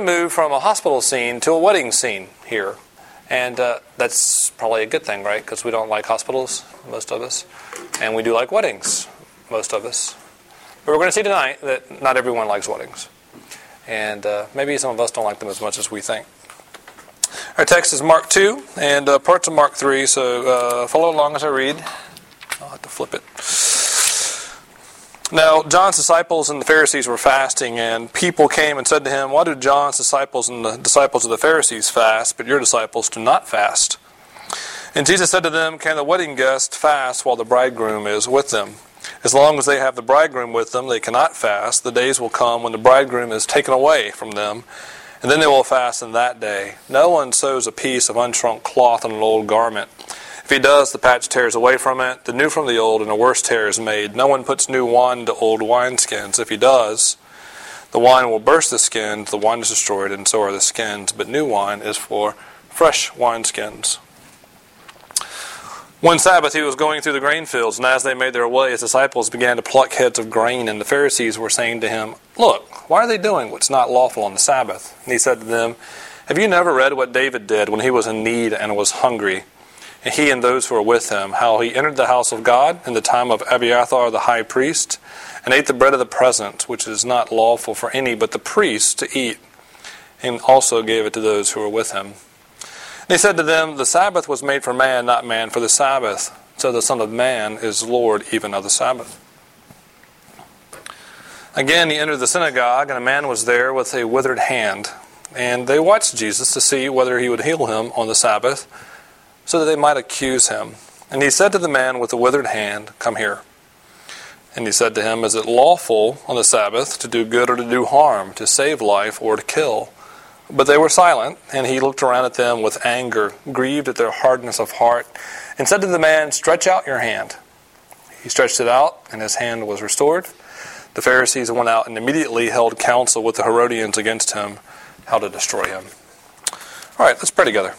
to move from a hospital scene to a wedding scene here. And uh, that's probably a good thing, right? Because we don't like hospitals, most of us. And we do like weddings, most of us. But we're going to see tonight that not everyone likes weddings. And uh, maybe some of us don't like them as much as we think. Our text is Mark 2 and uh, parts of Mark 3, so uh, follow along as I read. I'll have to flip it. Now, John's disciples and the Pharisees were fasting, and people came and said to him, Why do John's disciples and the disciples of the Pharisees fast, but your disciples do not fast? And Jesus said to them, Can the wedding guests fast while the bridegroom is with them? As long as they have the bridegroom with them, they cannot fast. The days will come when the bridegroom is taken away from them, and then they will fast in that day. No one sews a piece of unshrunk cloth on an old garment. If he does, the patch tears away from it, the new from the old, and a worse tear is made. No one puts new wine to old wineskins. If he does, the wine will burst the skins, the wine is destroyed, and so are the skins. But new wine is for fresh wineskins. One Sabbath he was going through the grain fields, and as they made their way, his disciples began to pluck heads of grain, and the Pharisees were saying to him, Look, why are they doing what's not lawful on the Sabbath? And he said to them, Have you never read what David did when he was in need and was hungry? And he and those who were with him, how he entered the house of God in the time of Abiathar the high priest, and ate the bread of the Presence, which is not lawful for any but the priest to eat, and also gave it to those who were with him. And he said to them, The Sabbath was made for man, not man for the Sabbath. So the Son of Man is Lord even of the Sabbath. Again, he entered the synagogue, and a man was there with a withered hand. And they watched Jesus to see whether he would heal him on the Sabbath so that they might accuse him. And he said to the man with the withered hand, Come here. And he said to him, Is it lawful on the Sabbath to do good or to do harm, to save life or to kill? But they were silent, and he looked around at them with anger, grieved at their hardness of heart, and said to the man, Stretch out your hand. He stretched it out, and his hand was restored. The Pharisees went out and immediately held counsel with the Herodians against him, how to destroy him. All right, let's pray together.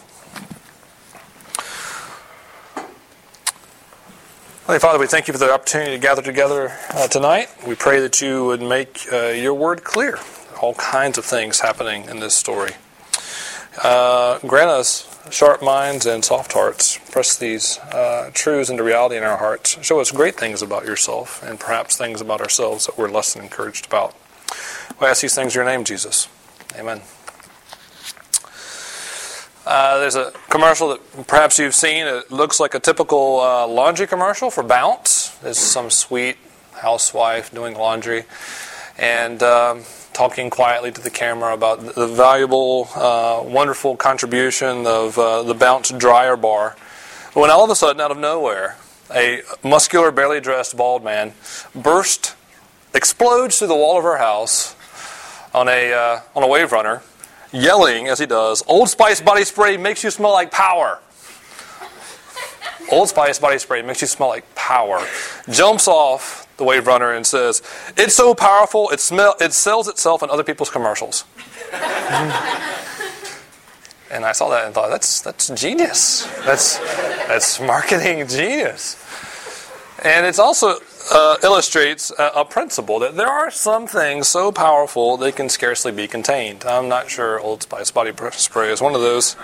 Holy Father, we thank you for the opportunity to gather together uh, tonight. We pray that you would make uh, your word clear. All kinds of things happening in this story. Uh, grant us sharp minds and soft hearts. Press these uh, truths into reality in our hearts. Show us great things about yourself and perhaps things about ourselves that we're less than encouraged about. We ask these things in your name, Jesus. Amen. Uh, there's a commercial that perhaps you've seen. It looks like a typical uh, laundry commercial for Bounce. There's some sweet housewife doing laundry and um, talking quietly to the camera about the valuable, uh, wonderful contribution of uh, the Bounce dryer bar. When all of a sudden, out of nowhere, a muscular, barely dressed bald man burst, explodes through the wall of her house on a uh, on a wave runner yelling as he does, Old Spice body spray makes you smell like power. Old Spice body spray makes you smell like power. Jumps off the wave runner and says, It's so powerful, it, smell, it sells itself in other people's commercials. and I saw that and thought, that's, that's genius. That's, that's marketing genius. And it's also uh, illustrates a, a, principle that there are some things so powerful they can scarcely be contained. I'm not sure Old Spice body spray is one of those.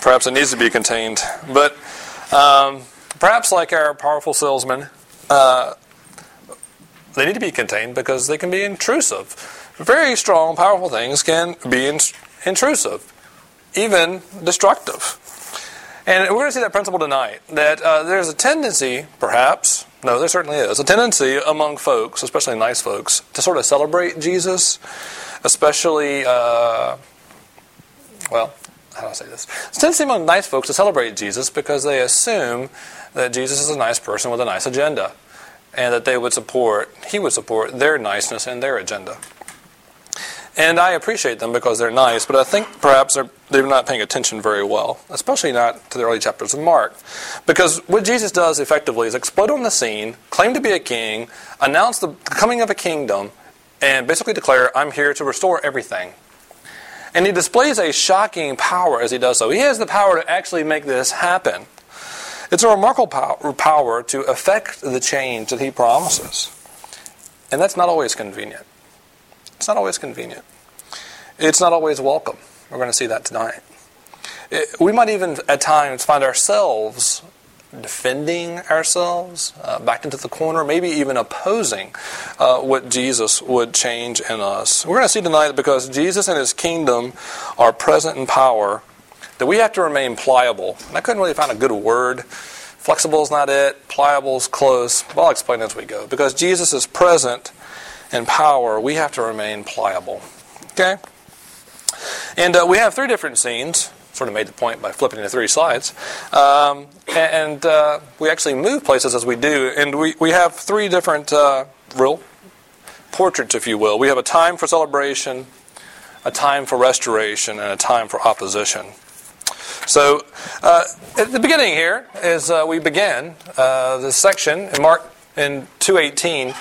Perhaps it needs to be contained, but um, perhaps like our powerful salesman, uh, they need to be contained because they can be intrusive. Very strong, powerful things can be in, intrusive, even destructive. And we're going to see that principle tonight that uh, there's a tendency, perhaps, no, there certainly is, a tendency among folks, especially nice folks, to sort of celebrate Jesus, especially, uh, well, how do I say this? It's a tendency among nice folks to celebrate Jesus because they assume that Jesus is a nice person with a nice agenda and that they would support, he would support their niceness and their agenda. And I appreciate them because they're nice, but I think perhaps they're, they're not paying attention very well, especially not to the early chapters of Mark. Because what Jesus does effectively is explode on the scene, claim to be a king, announce the coming of a kingdom, and basically declare, I'm here to restore everything. And he displays a shocking power as he does so. He has the power to actually make this happen. It's a remarkable power to effect the change that he promises. And that's not always convenient. It's not always convenient. it's not always welcome. We're going to see that tonight. It, we might even at times find ourselves defending ourselves, uh, backed into the corner, maybe even opposing uh, what Jesus would change in us. We're going to see tonight because Jesus and his kingdom are present in power, that we have to remain pliable. And I couldn't really find a good word. Flexible is not it, pliable is close. I'll explain as we go. Because Jesus is present in power, we have to remain pliable. Okay? And uh, we have three different scenes sort of made the point by flipping to three slides. Um, and uh, we actually move places as we do. And we, we have three different uh, real portraits, if you will. We have a time for celebration, a time for restoration, and a time for opposition. So, uh, at the beginning here, as uh, we begin uh, this section in Mark in 218,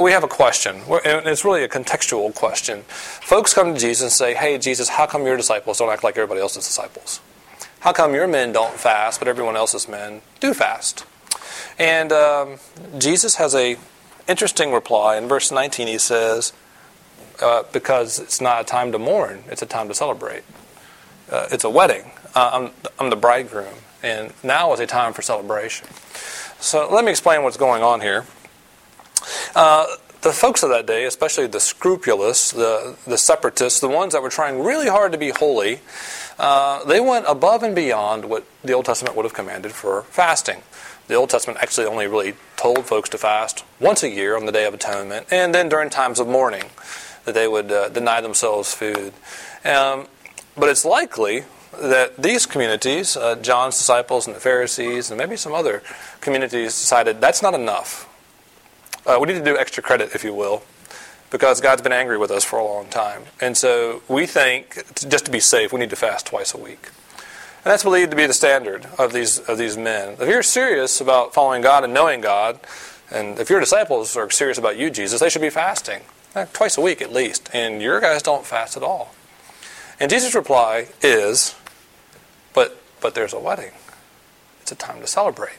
we have a question. And it's really a contextual question. Folks come to Jesus and say, Hey, Jesus, how come your disciples don't act like everybody else's disciples? How come your men don't fast, but everyone else's men do fast? And um, Jesus has a interesting reply. In verse 19, he says, uh, Because it's not a time to mourn, it's a time to celebrate. Uh, it's a wedding. Uh, I'm, I'm the bridegroom, and now is a time for celebration. So let me explain what's going on here. Uh, the folks of that day, especially the scrupulous, the, the separatists, the ones that were trying really hard to be holy, uh, they went above and beyond what the Old Testament would have commanded for fasting. The Old Testament actually only really told folks to fast once a year on the Day of Atonement, and then during times of mourning, that they would uh, deny themselves food. Um, but it's likely that these communities, uh, John's disciples and the Pharisees, and maybe some other communities, decided that's not enough. Uh, we need to do extra credit, if you will, because God's been angry with us for a long time. And so we think, just to be safe, we need to fast twice a week. And that's believed to be the standard of these, of these men. If you're serious about following God and knowing God, and if your disciples are serious about you, Jesus, they should be fasting. Uh, twice a week at least. And your guys don't fast at all. And Jesus' reply is, but, there's a wedding. It's a time to celebrate.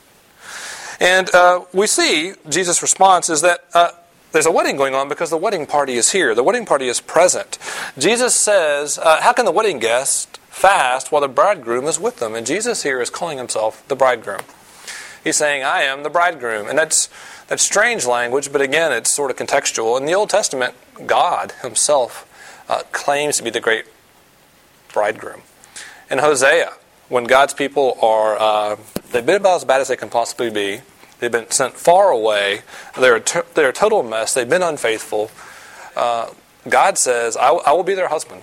And uh, we see Jesus' response is that uh, there's a wedding going on because the wedding party is here. The wedding party is present. Jesus says, uh, How can the wedding guest fast while the bridegroom is with them? And Jesus here is calling himself the bridegroom. He's saying, I am the bridegroom. And that's, that's strange language, but again, it's sort of contextual. In the Old Testament, God himself uh, claims to be the great bridegroom. In Hosea, when God's people are, uh, they've been about as bad as they can possibly be. They've been sent far away. They're a, they're a total mess. They've been unfaithful. Uh, God says, I, w- I will be their husband.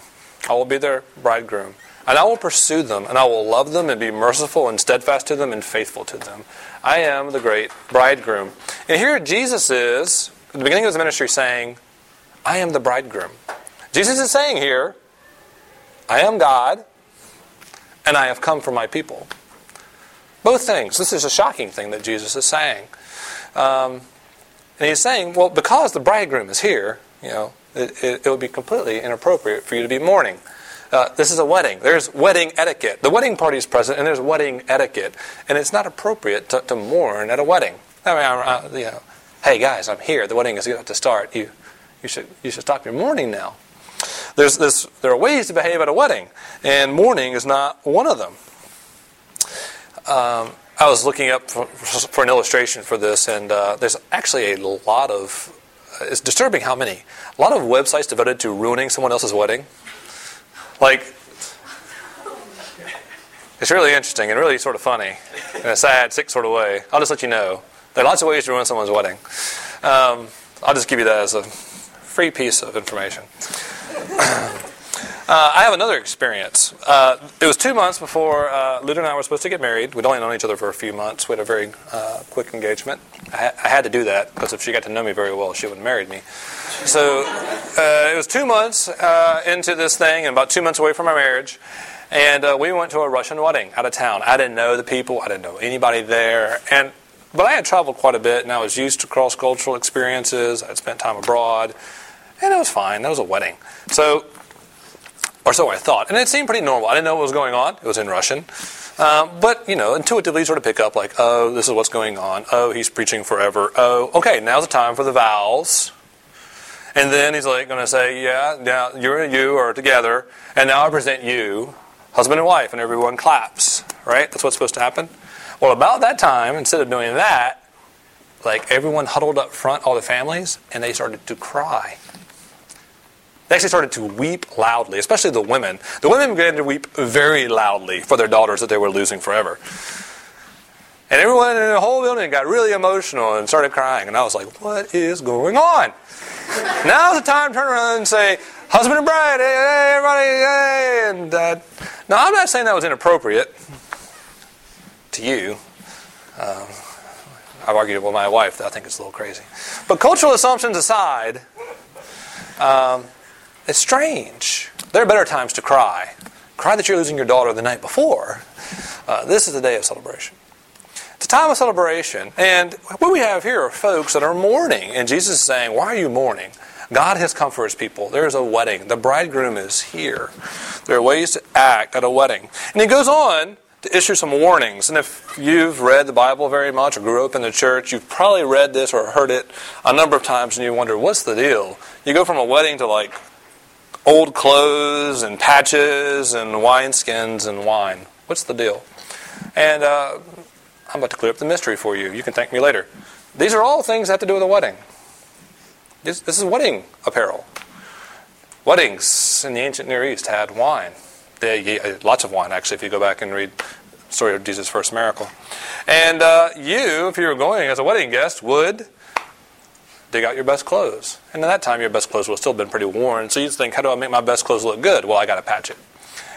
I will be their bridegroom. And I will pursue them, and I will love them, and be merciful and steadfast to them, and faithful to them. I am the great bridegroom. And here Jesus is, at the beginning of his ministry, saying, I am the bridegroom. Jesus is saying here, I am God, and I have come for my people. Both things. This is a shocking thing that Jesus is saying. Um, and he's saying, well, because the bridegroom is here, you know, it, it, it would be completely inappropriate for you to be mourning. Uh, this is a wedding. There's wedding etiquette. The wedding party is present, and there's wedding etiquette, and it's not appropriate to, to mourn at a wedding. I mean, I, I, you know, hey guys, I'm here. The wedding is about to start. You, you should, you should stop your mourning now. There's this, there are ways to behave at a wedding, and mourning is not one of them. Um, I was looking up for, for, an illustration for this, and uh, there's actually a lot of. It's disturbing how many. A lot of websites devoted to ruining someone else's wedding. Like, it's really interesting and really sort of funny in a sad, sick sort of way. I'll just let you know. There are lots of ways to ruin someone's wedding. Um, I'll just give you that as a free piece of information. Uh, I have another experience. Uh, it was two months before uh, Luda and I were supposed to get married. We'd only known each other for a few months. We had a very uh, quick engagement. I, ha- I, had to do that because if she got to know me very well, she wouldn't marry me. So uh, it was two months uh, into this thing and about two months away from our marriage. And we went to a Russian wedding out of town. I didn't know the people. I didn't know anybody there. And but I had traveled quite a bit, and I was used to cross cultural experiences. I'd spent time abroad, and it was fine. That was a wedding. So or so I thought. And it seemed pretty normal. I didn't know what was going on. It was in Russian. Um, but, you know, intuitively sort of pick up like, oh, this is what's going on. Oh, he's preaching forever. Oh, okay, now's the time for the vows. And then he's like going to say, yeah, now you and you are together, and now I present you, husband and wife, and everyone claps, right? That's what's supposed to happen. Well, about that time, instead of doing that, like everyone huddled up front, all the families, and they started to cry. They actually started to weep loudly, especially the women. The women began to weep very loudly for their daughters that they were losing forever. And everyone in the whole building got really emotional and started crying. And I was like, what is going on? Now's the time to turn around and say, husband and bride, hey, hey everybody, hey. And uh, now I'm not saying that was inappropriate to you. Uh, I've argued with my wife that I think it's a little crazy. But cultural assumptions aside, um, it's strange. There are better times to cry. Cry that you're losing your daughter the night before. Uh, this is a day of celebration. It's a time of celebration. And what we have here are folks that are mourning. And Jesus is saying, Why are you mourning? God has come for his people. There's a wedding. The bridegroom is here. There are ways to act at a wedding. And he goes on to issue some warnings. And if you've read the Bible very much or grew up in the church, you've probably read this or heard it a number of times and you wonder, what's the deal? You go from a wedding to like old clothes and patches and wineskins and wine. What's the deal? And uh, I'm about to clear up the mystery for you. You can thank me later. These are all things that have to do with a wedding. This, this is wedding apparel. Weddings in the ancient Near East had wine. They, lots of wine, actually, if you go back and read the story of Jesus' first miracle. And uh, you, if you were going as a wedding guest, would dig out your best clothes. And at that time, your best clothes have still been pretty worn. So you'd think, how do I make my best clothes look good? Well, I got to patch it.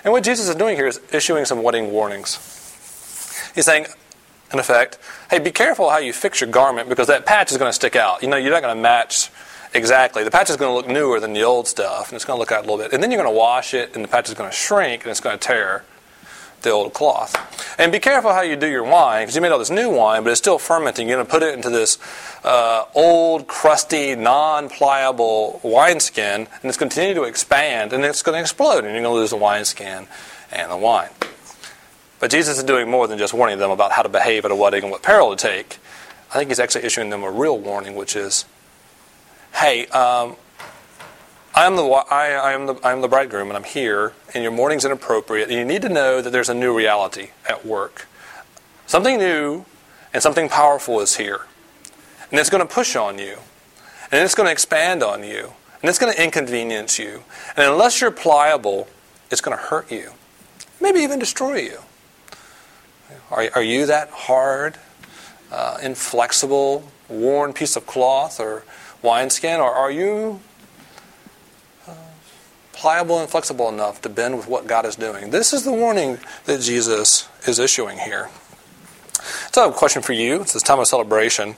And what Jesus is doing here is issuing some wedding warnings. He's saying, in effect, hey, be careful how you fix your garment because that patch is going to stick out. You know, you're not going to match exactly. The patch is going to look newer than the old stuff, and it's going to look out a little bit. And then you're going to wash it, and the patch is going to shrink, and it's going to tear the old cloth. And be careful how you do your wine, because you made all this new wine, but it's still fermenting. You're going to put it into this uh, old, crusty, non-pliable wineskin, and it's going to continue to expand, and it's going to explode, and you're going to lose the wineskin and the wine. But Jesus is doing more than just warning them about how to behave at a wedding and what peril to take. I think he's actually issuing them a real warning, which is, hey, um, I am the I, I, am the I am the bridegroom, and I'm here, and your mourning's inappropriate. And you need to know that there's a new reality at work. Something new and something powerful is here, and it's going to push on you, and it's going to expand on you, and it's going to inconvenience you. And unless you're pliable, it's going to hurt you, maybe even destroy you. Are, are you that hard, uh, inflexible, worn piece of cloth or wineskin, or are you pliable and flexible enough to bend with what God is doing. This is the warning that Jesus is issuing here. So I have a question for you. It's this time of celebration.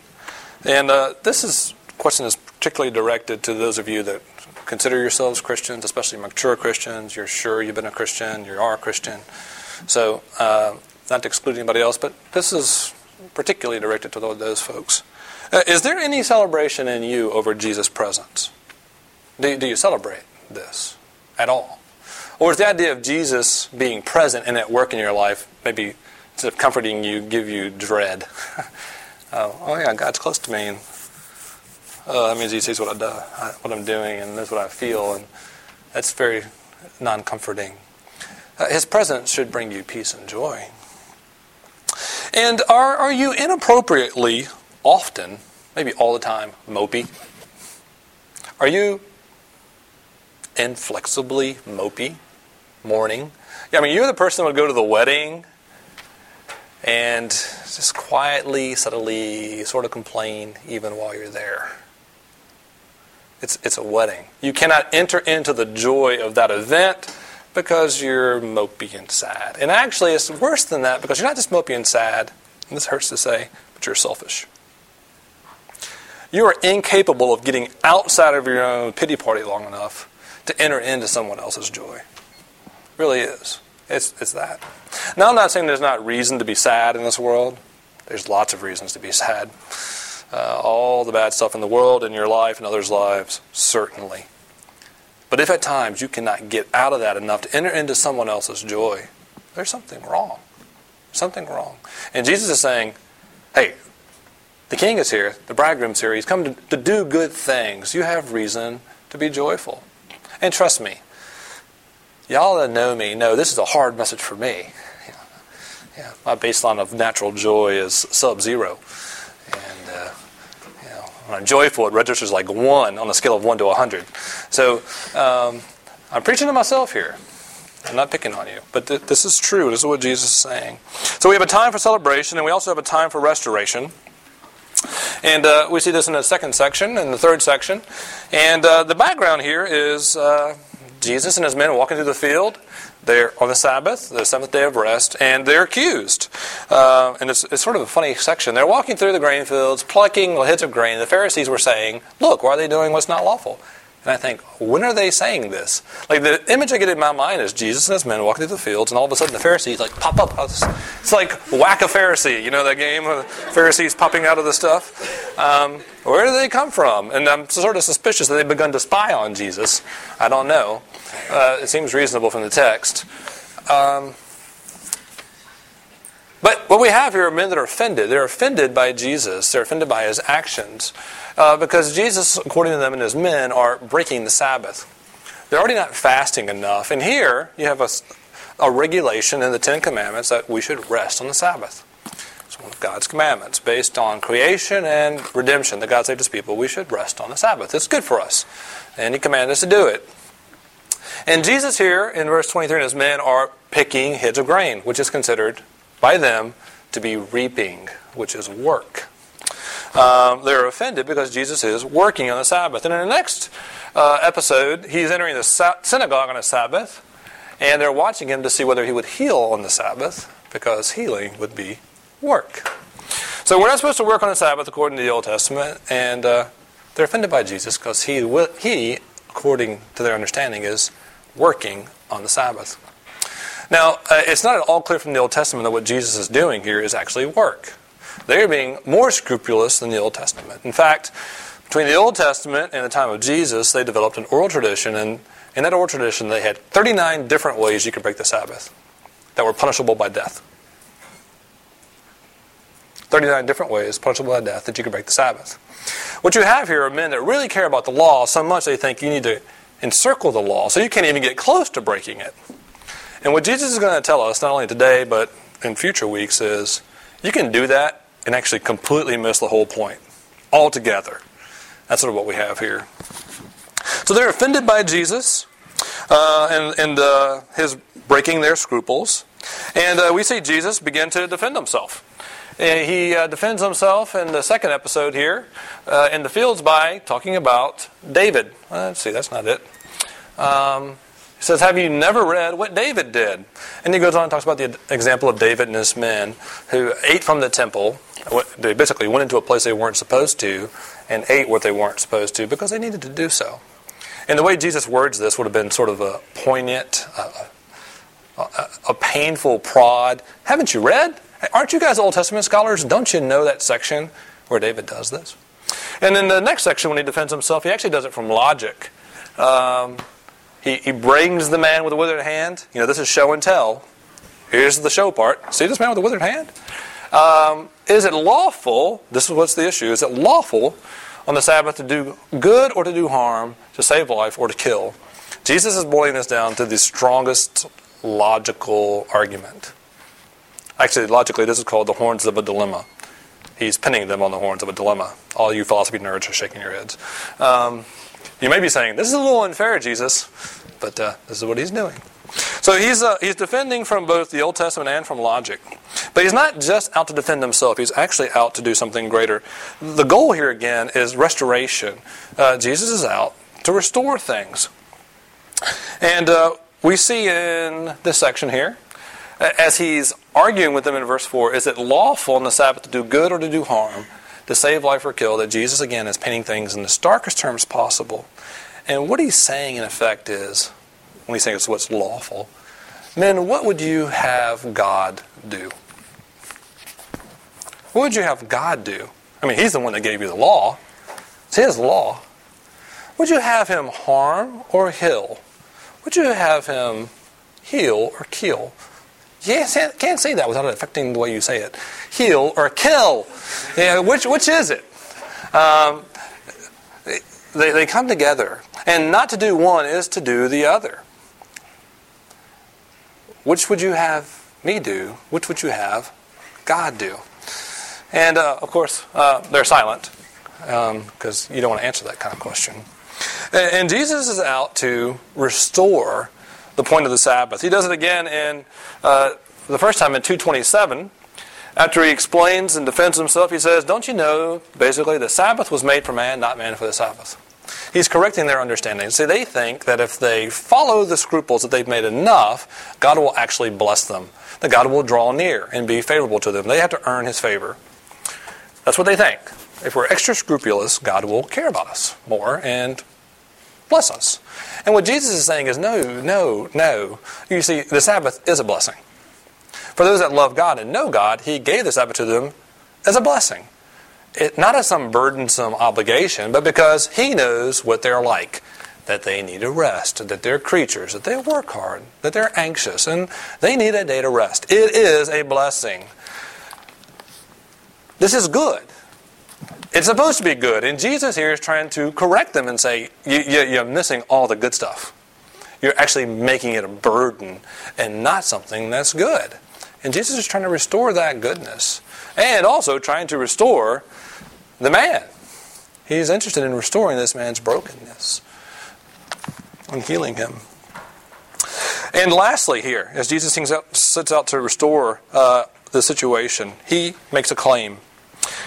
And uh, this is question is particularly directed to those of you that consider yourselves Christians, especially mature Christians. You're sure you've been a Christian, you are a Christian. So, uh, not to exclude anybody else, but this is particularly directed to those folks. Uh, is there any celebration in you over Jesus' presence? Do, do you celebrate this? At all? Or is the idea of Jesus being present and at work in your life maybe instead of comforting you, give you dread? oh, oh, yeah, God's close to me, and oh, that means He sees what I do, what I'm doing, and knows what I feel, and that's very non-comforting. Uh, his presence should bring you peace and joy. And are are you inappropriately often, maybe all the time, mopey? Are you inflexibly mopey mourning. Yeah, I mean, you're the person that would go to the wedding and just quietly, subtly sort of complain even while you're there. It's, it's a wedding. You cannot enter into the joy of that event because you're mopey and sad. And actually, it's worse than that because you're not just mopey and sad, and this hurts to say, but you're selfish. You are incapable of getting outside of your own pity party long enough to enter into someone else's joy. It really is. It's, it's that. Now, I'm not saying there's not reason to be sad in this world. There's lots of reasons to be sad. Uh, all the bad stuff in the world, in your life, in others' lives, certainly. But if at times you cannot get out of that enough to enter into someone else's joy, there's something wrong. Something wrong. And Jesus is saying, hey, the king is here, the bridegroom's here, he's come to, to do good things. You have reason to be joyful. And trust me, y'all that know me know this is a hard message for me. Yeah, my baseline of natural joy is sub zero. And, uh, you know, when I'm joyful, it registers like one on a scale of one to 100. So um, I'm preaching to myself here. I'm not picking on you, but th- this is true. This is what Jesus is saying. So we have a time for celebration, and we also have a time for restoration. And uh, we see this in the second section and the third section. And uh, the background here is uh, Jesus and his men walking through the field. They're on the Sabbath, the seventh day of rest, and they're accused. Uh, and it's, it's, sort of a funny section. They're walking through the grain fields, plucking heads of grain. The Pharisees were saying, Look, why are they doing what's not lawful? And I think, when are they saying this? Like the image I get in my mind is Jesus and his men walking through the fields, and all of a sudden the Pharisees like pop up. It's like whack a Pharisee, you know that game of Pharisees popping out of the stuff. Um, where do they come from? And I'm sort of suspicious that they've begun to spy on Jesus. I don't know. Uh, it seems reasonable from the text. Um, but what we have here are men that are offended. They're offended by Jesus. They're offended by his actions. Uh, because Jesus, according to them and his men, are breaking the Sabbath. They're already not fasting enough. And here you have a, a regulation in the Ten Commandments that we should rest on the Sabbath. It's one of God's commandments based on creation and redemption that God saved his people. We should rest on the Sabbath. It's good for us. And he commanded us to do it. And Jesus here in verse 23 and his men are picking heads of grain, which is considered by them to be reaping, which is work. Um, they're offended because Jesus is working on the Sabbath. And in the next uh, episode, he's entering the sa- synagogue on a Sabbath, and they're watching him to see whether he would heal on the Sabbath, because healing would be work. So we're not supposed to work on the Sabbath according to the Old Testament, and uh, they're offended by Jesus because he, he, according to their understanding, is working on the Sabbath. Now, uh, it's not at all clear from the Old Testament that what Jesus is doing here is actually work. They're being more scrupulous than the Old Testament. In fact, between the Old Testament and the time of Jesus, they developed an oral tradition, and in that oral tradition, they had 39 different ways you could break the Sabbath that were punishable by death. 39 different ways punishable by death that you could break the Sabbath. What you have here are men that really care about the law so much they think you need to encircle the law so you can't even get close to breaking it. And what Jesus is going to tell us, not only today but in future weeks, is you can do that and actually completely miss the whole point altogether. That's sort of what we have here. So they're offended by Jesus uh, and, and uh, his breaking their scruples. And uh, we see Jesus begin to defend himself. And he uh, defends himself in the second episode here uh, in the fields by talking about David. Let's see, that's not it. Um, says, Have you never read what David did? And he goes on and talks about the example of David and his men who ate from the temple. They basically went into a place they weren't supposed to and ate what they weren't supposed to because they needed to do so. And the way Jesus words this would have been sort of a poignant, uh, a, a painful prod. Haven't you read? Aren't you guys Old Testament scholars? Don't you know that section where David does this? And in the next section, when he defends himself, he actually does it from logic. Um, he, he brings the man with the withered hand. You know, this is show and tell. Here's the show part. See this man with the withered hand? Um, is it lawful? This is what's the issue. Is it lawful on the Sabbath to do good or to do harm, to save life or to kill? Jesus is boiling this down to the strongest logical argument. Actually, logically, this is called the horns of a dilemma. He's pinning them on the horns of a dilemma. All you philosophy nerds are shaking your heads. Um, you may be saying, This is a little unfair, Jesus, but uh, this is what he's doing. So he's, uh, he's defending from both the Old Testament and from logic. But he's not just out to defend himself, he's actually out to do something greater. The goal here, again, is restoration. Uh, Jesus is out to restore things. And uh, we see in this section here, as he's arguing with them in verse 4, is it lawful on the Sabbath to do good or to do harm? To save life or kill, that Jesus, again, is painting things in the starkest terms possible. And what he's saying, in effect, is when he's saying it's what's lawful, men, what would you have God do? What would you have God do? I mean, he's the one that gave you the law, it's his law. Would you have him harm or heal? Would you have him heal or kill? You can't say that without it affecting the way you say it. Heal or kill. Yeah, which, which is it? Um, they, they come together. And not to do one is to do the other. Which would you have me do? Which would you have God do? And uh, of course, uh, they're silent because um, you don't want to answer that kind of question. And, and, Jesus is out to restore the point of the Sabbath. He does it again in uh, the first time in 227. After he explains and defends himself, he says, Don't you know, basically, the Sabbath was made for man, not man for the Sabbath. He's correcting their understanding. See, they think that if they follow the scruples that they've made enough, God will actually bless them, that God will draw near and be favorable to them. They have to earn his favor. That's what they think. If we're extra scrupulous, God will care about us more and bless us. And what Jesus is saying is no, no, no. You see, the Sabbath is a blessing. For those that love God and know God, He gave the Sabbath to them as a blessing. It, not as some burdensome obligation, but because He knows what they're like. That they need a rest, that they're creatures, that they work hard, that they're anxious, and they need a day to rest. It is a blessing. This is good. It's supposed to be good. And Jesus here is trying to correct them and say, you, you, you're missing all the good stuff. You're actually making it a burden and not something that's good. And Jesus is trying to restore that goodness and also trying to restore the man. He's interested in restoring this man's brokenness and healing him. And lastly, here, as Jesus sets out to restore uh, the situation, he makes a claim.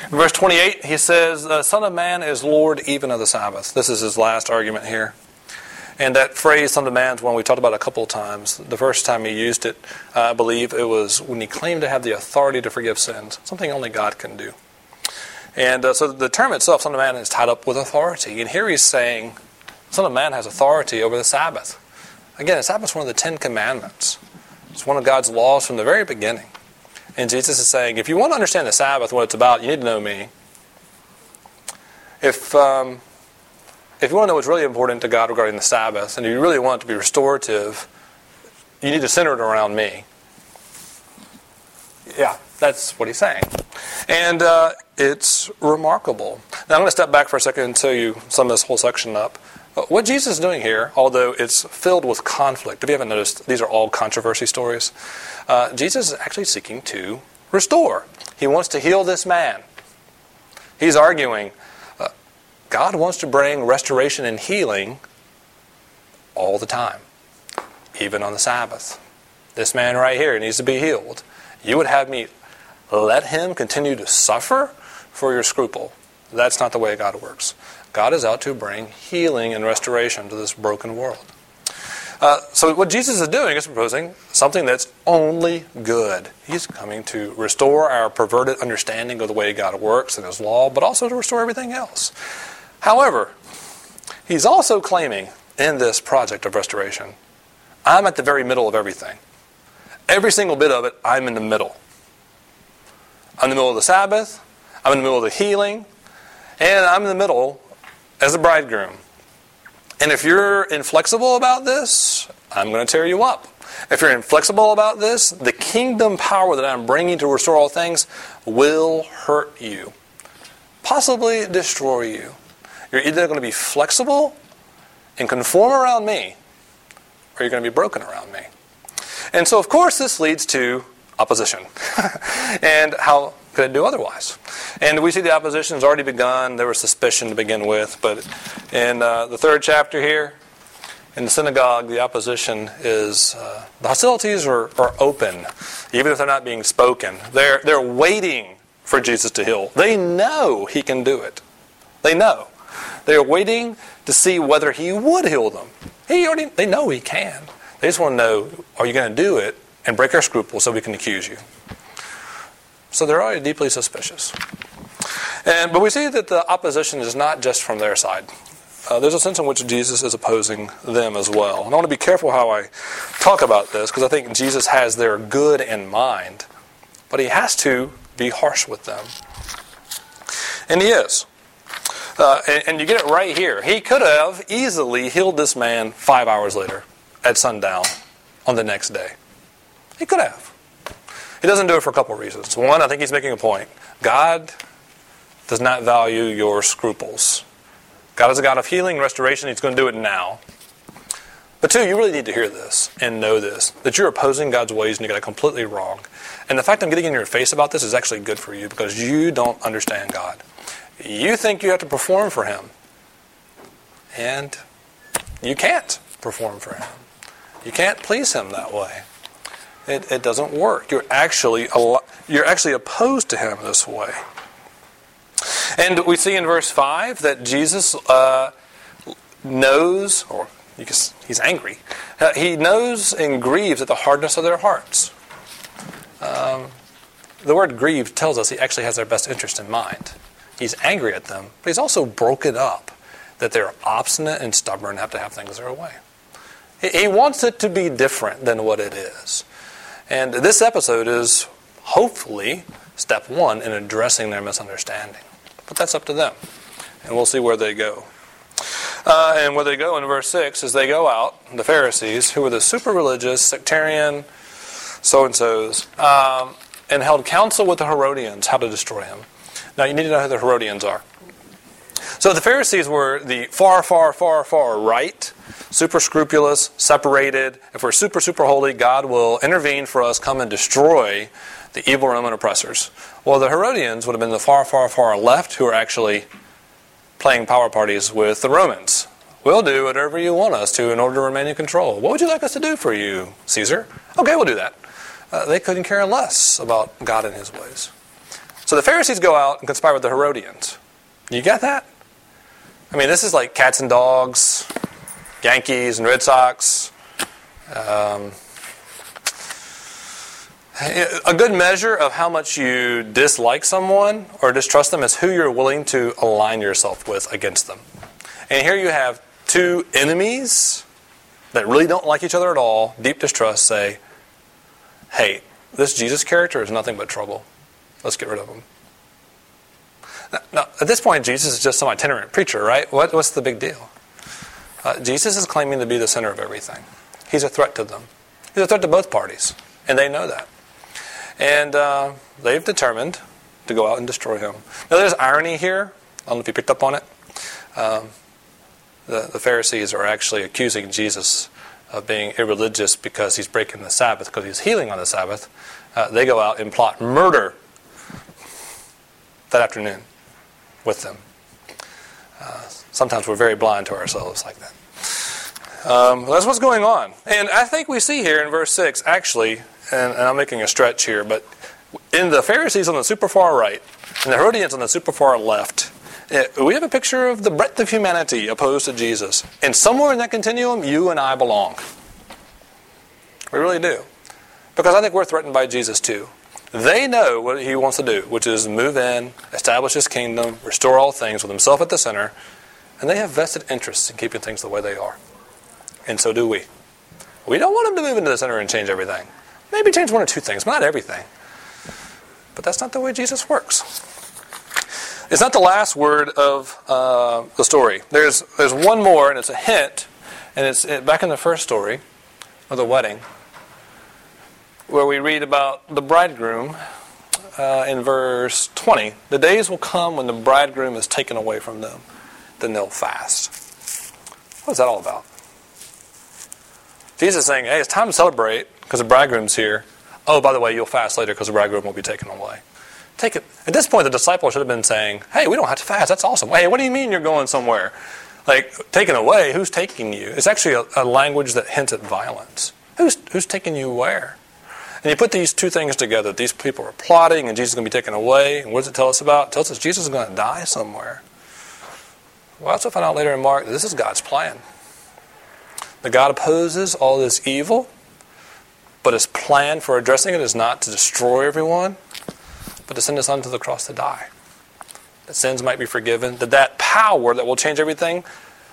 In verse 28, he says, The Son of Man is Lord even of the Sabbath. This is his last argument here. And that phrase, son of man, is one we talked about a couple of times. The first time he used it, I believe it was when he claimed to have the authority to forgive sins, something only God can do. And uh, so the term itself, son of man, is tied up with authority. And here he's saying, son of man has authority over the Sabbath. Again, the Sabbath is one of the Ten Commandments. It's one of God's laws from the very beginning. And Jesus is saying, if you want to understand the Sabbath, what it's about, you need to know me. If um, if you want to know what's really important to God regarding the Sabbath, and you really want it to be restorative, you need to center it around me. Yeah, that's what he's saying. And uh, it's remarkable. Now, I'm going to step back for a second and tell you sum this whole section up. Uh, what Jesus is doing here, although it's filled with conflict, if you haven't noticed, these are all controversy stories. Uh, Jesus is actually seeking to restore. He wants to heal this man. He's arguing God wants to bring restoration and healing all the time, even on the Sabbath. This man right here needs to be healed. You would have me let him continue to suffer for your scruple. That's not the way God works. God is out to bring healing and restoration to this broken world. Uh, so, what Jesus is doing is proposing something that's only good. He's coming to restore our perverted understanding of the way God works and His law, but also to restore everything else. However, he's also claiming in this project of restoration, I'm at the very middle of everything. Every single bit of it, I'm in the middle. I'm in the middle of the Sabbath, I'm in the middle of the healing, and I'm in the middle as a bridegroom. And if you're inflexible about this, I'm going to tear you up. If you're inflexible about this, the kingdom power that I'm bringing to restore all things will hurt you, possibly destroy you. You're either going to be flexible and conform around me, or you're going to be broken around me. And so, of course, this leads to opposition. and how could do otherwise? And we see the opposition has already begun. There was suspicion to begin with. But in uh, the third chapter here, in the synagogue, the opposition is uh, the hostilities are, are open, even if they're not being spoken. They're, they're waiting for Jesus to heal. They know he can do it. They know. They are waiting to see whether he would heal them. He already, they know he can. They just want to know, are you going to do it and break our scruples so we can accuse you? So they're already deeply suspicious. And, but we see that the opposition is not just from their side. Uh, there's a sense in which Jesus is opposing them as well. And I want to be careful how I talk about this because I think Jesus has their good in mind, but he has to be harsh with them. And he is. Uh, and, and you get it right here. He could have easily healed this man five hours later at sundown on the next day. He could have. He doesn't do it for a couple of reasons. One, I think he's making a point. God does not value your scruples. God is a God of healing, restoration. He's going to do it now. But two, you really need to hear this and know this that you're opposing God's ways and you got it completely wrong. And the fact I'm getting in your face about this is actually good for you because you don't understand God. You think you have to perform for Him, and you can't perform for Him. You can't please Him that way. It, it doesn't work. You're actually you're actually opposed to Him this way. And we see in verse five that Jesus uh, knows, or he's angry. Uh, he knows and grieves at the hardness of their hearts. Um, the word grieve tells us he actually has their best interest in mind. He's angry at them, but he's also broken up that they're obstinate and stubborn and have to have things their way. He wants it to be different than what it is. And this episode is hopefully step one in addressing their misunderstanding. But that's up to them. And we'll see where they go. Uh, and where they go in verse 6 is they go out, the Pharisees, who were the super religious, sectarian so and so's, um, and held counsel with the Herodians how to destroy him. Now, you need to know who the Herodians are. So the Pharisees were the far, far, far, far right, super scrupulous, separated. If we're super, super holy, God will intervene for us, come and destroy the evil Roman oppressors. Well, the Herodians would have been the far, far, far left who are actually playing power parties with the Romans. We'll do whatever you want us to in order to remain in control. What would you like us to do for you, Caesar? Okay, we'll do that. Uh, they couldn't care less about God and his ways. So the Pharisees go out and conspire with the Herodians. You get that? I mean, this is like cats and dogs, Yankees and Red Sox. Um, a good measure of how much you dislike someone or distrust them is who you're willing to align yourself with against them. And here you have two enemies that really don't like each other at all, deep distrust, say, hey, this Jesus character is nothing but trouble. Let's get rid of him. Now, at this point, Jesus is just some itinerant preacher, right? What, what's the big deal? Uh, Jesus is claiming to be the center of everything. He's a threat to them. He's a threat to both parties, and they know that. And uh, they've determined to go out and destroy him. Now, there's irony here. I don't know if you picked up on it. Um, the, the Pharisees are actually accusing Jesus of being irreligious because he's breaking the Sabbath, because he's healing on the Sabbath. Uh, they go out and plot murder that afternoon with them. Uh, sometimes we're very blind to ourselves like that. Um, that's what's going on. And I think we see here in verse 6, actually, and, and I'm making a stretch here, but in the Pharisees on the super far right and the Herodians on the super far left, eh, we have a picture of the breadth of humanity opposed to Jesus. And somewhere in that continuum, you and I belong. We really do. Because I think we're threatened by Jesus too. They know what he wants to do, which is move in, establish his kingdom, restore all things with himself at the center, and they have vested interests in keeping things the way they are. And so do we. We don't want him to move into the center and change everything. Maybe change one or two things, but not everything. But that's not the way Jesus works. It's not the last word of uh, the story. There's, there's one more, and it's a hint, and it's back in the first story of the wedding, where we read about the bridegroom uh, in verse 20. The days will come when the bridegroom is taken away from them, then they'll fast. What is that all about? Jesus is saying, hey, it's time to celebrate because the bridegroom's here. Oh, by the way, you'll fast later because the bridegroom will be taken away. Take it. At this point, the disciples should have been saying, "Hey, we don't have to fast. That's awesome. Hey, what do you mean you're going somewhere? Like taken away? Who's taking you? It's actually a, a language that hints at violence. Who's who's taking you where? And you put these two things together. These people are plotting, and Jesus is going to be taken away. And what does it tell us about? It tells us Jesus is going to die somewhere. Well, that's what find out later in Mark. This is God's plan. That God opposes all this evil but his plan for addressing it is not to destroy everyone, but to send his son to the cross to die. That sins might be forgiven, that that power that will change everything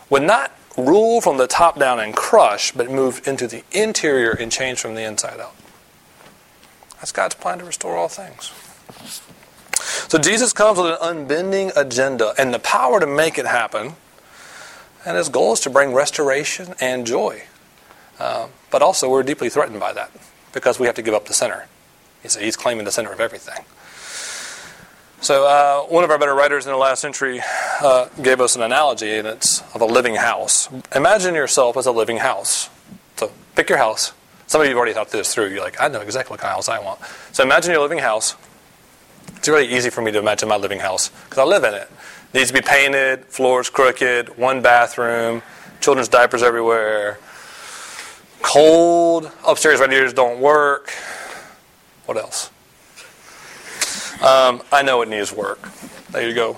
would not rule from the top down and crush, but move into the interior and change from the inside out. That's God's plan to restore all things. So Jesus comes with an unbending agenda and the power to make it happen. And his goal is to bring restoration and joy. Uh, but also, we're deeply threatened by that because we have to give up the center. He's, he's claiming the center of everything. So, uh, one of our better writers in the last century uh, gave us an analogy, and it's of a living house. Imagine yourself as a living house. So, pick your house. Some of you have already thought this through. You're like, I know exactly what kind of house I want. So, imagine your living house. It's really easy for me to imagine my living house because I live in it. it. Needs to be painted, floors crooked, one bathroom, children's diapers everywhere, cold, upstairs radiators don't work. What else? Um, I know it needs work. There you go.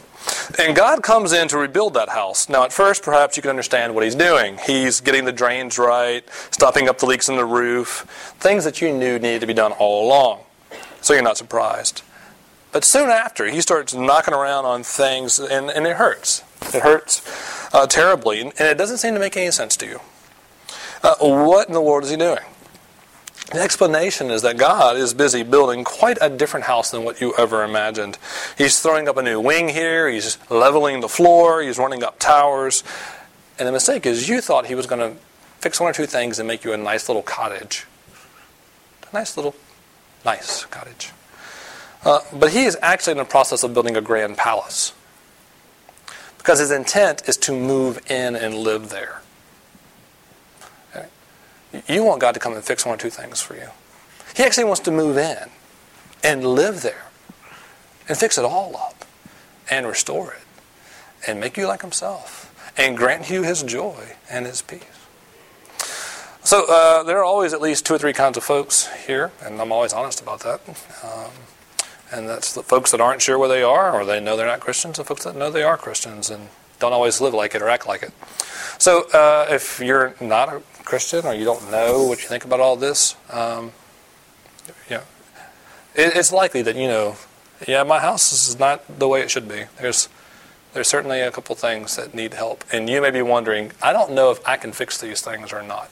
And God comes in to rebuild that house. Now, at first, perhaps you can understand what He's doing. He's getting the drains right, stopping up the leaks in the roof, things that you knew needed to be done all along. So you're not surprised. But soon after, He starts knocking around on things, and, and it hurts. It hurts uh, terribly, and it doesn't seem to make any sense to you. Uh, what in the world is He doing? The explanation is that God is busy building quite a different house than what you ever imagined. He's throwing up a new wing here, he's leveling the floor, he's running up towers. And the mistake is you thought he was going to fix one or two things and make you a nice little cottage. A nice little, nice cottage. Uh, but he is actually in the process of building a grand palace. Because his intent is to move in and live there. You want God to come and fix one or two things for you. He actually wants to move in and live there and fix it all up and restore it and make you like Himself and grant you His joy and His peace. So uh, there are always at least two or three kinds of folks here, and I'm always honest about that. Um, and that's the folks that aren't sure where they are, or they know they're not Christians, and folks that know they are Christians and don't always live like it or act like it. So uh, if you're not a Christian or you don't know what you think about all this, um, yeah, it, it's likely that you know, yeah, my house is not the way it should be. There's there's certainly a couple things that need help, and you may be wondering, I don't know if I can fix these things or not.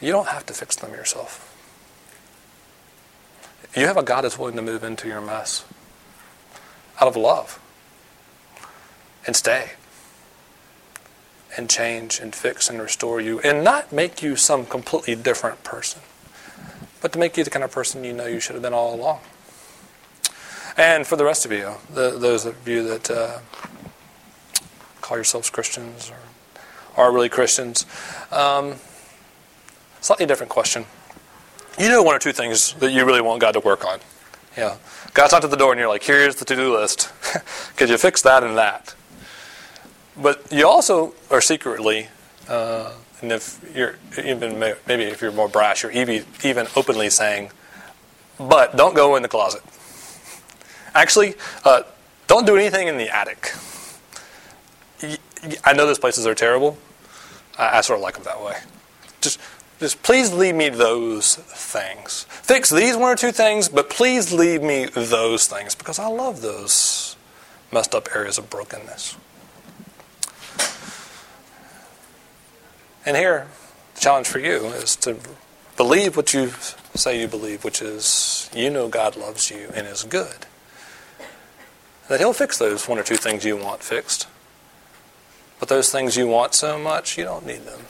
You don't have to fix them yourself. You have a God that's willing to move into your mess out of love and stay and change and fix and restore you and not make you some completely different person, but to make you the kind of person you know you should have been all along. And for the rest of you, the, those of you that uh, call yourselves Christians or are really Christians, um, slightly different question. You know one or two things that you really want God to work on. Yeah. God's not at the door and you're like, here's the to do list. Could you fix that and that? But you also are secretly, uh, and if you're even maybe if you're more brash, you're even openly saying, "But don't go in the closet." Actually, uh, don't do anything in the attic. I know those places are terrible. I, I sort of like them that way. Just, just please leave me those things. Fix these one or two things, but please leave me those things because I love those messed up areas of brokenness. And here, the challenge for you is to believe what you say you believe, which is you know God loves you and is good. That He'll fix those one or two things you want fixed. But those things you want so much, you don't need them.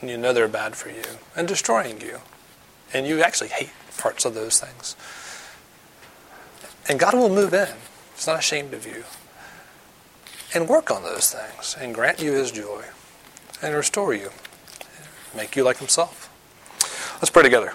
And you know they're bad for you and destroying you. And you actually hate parts of those things. And God will move in. He's not ashamed of you. And work on those things and grant you His joy and restore you make you like himself. Let's pray together.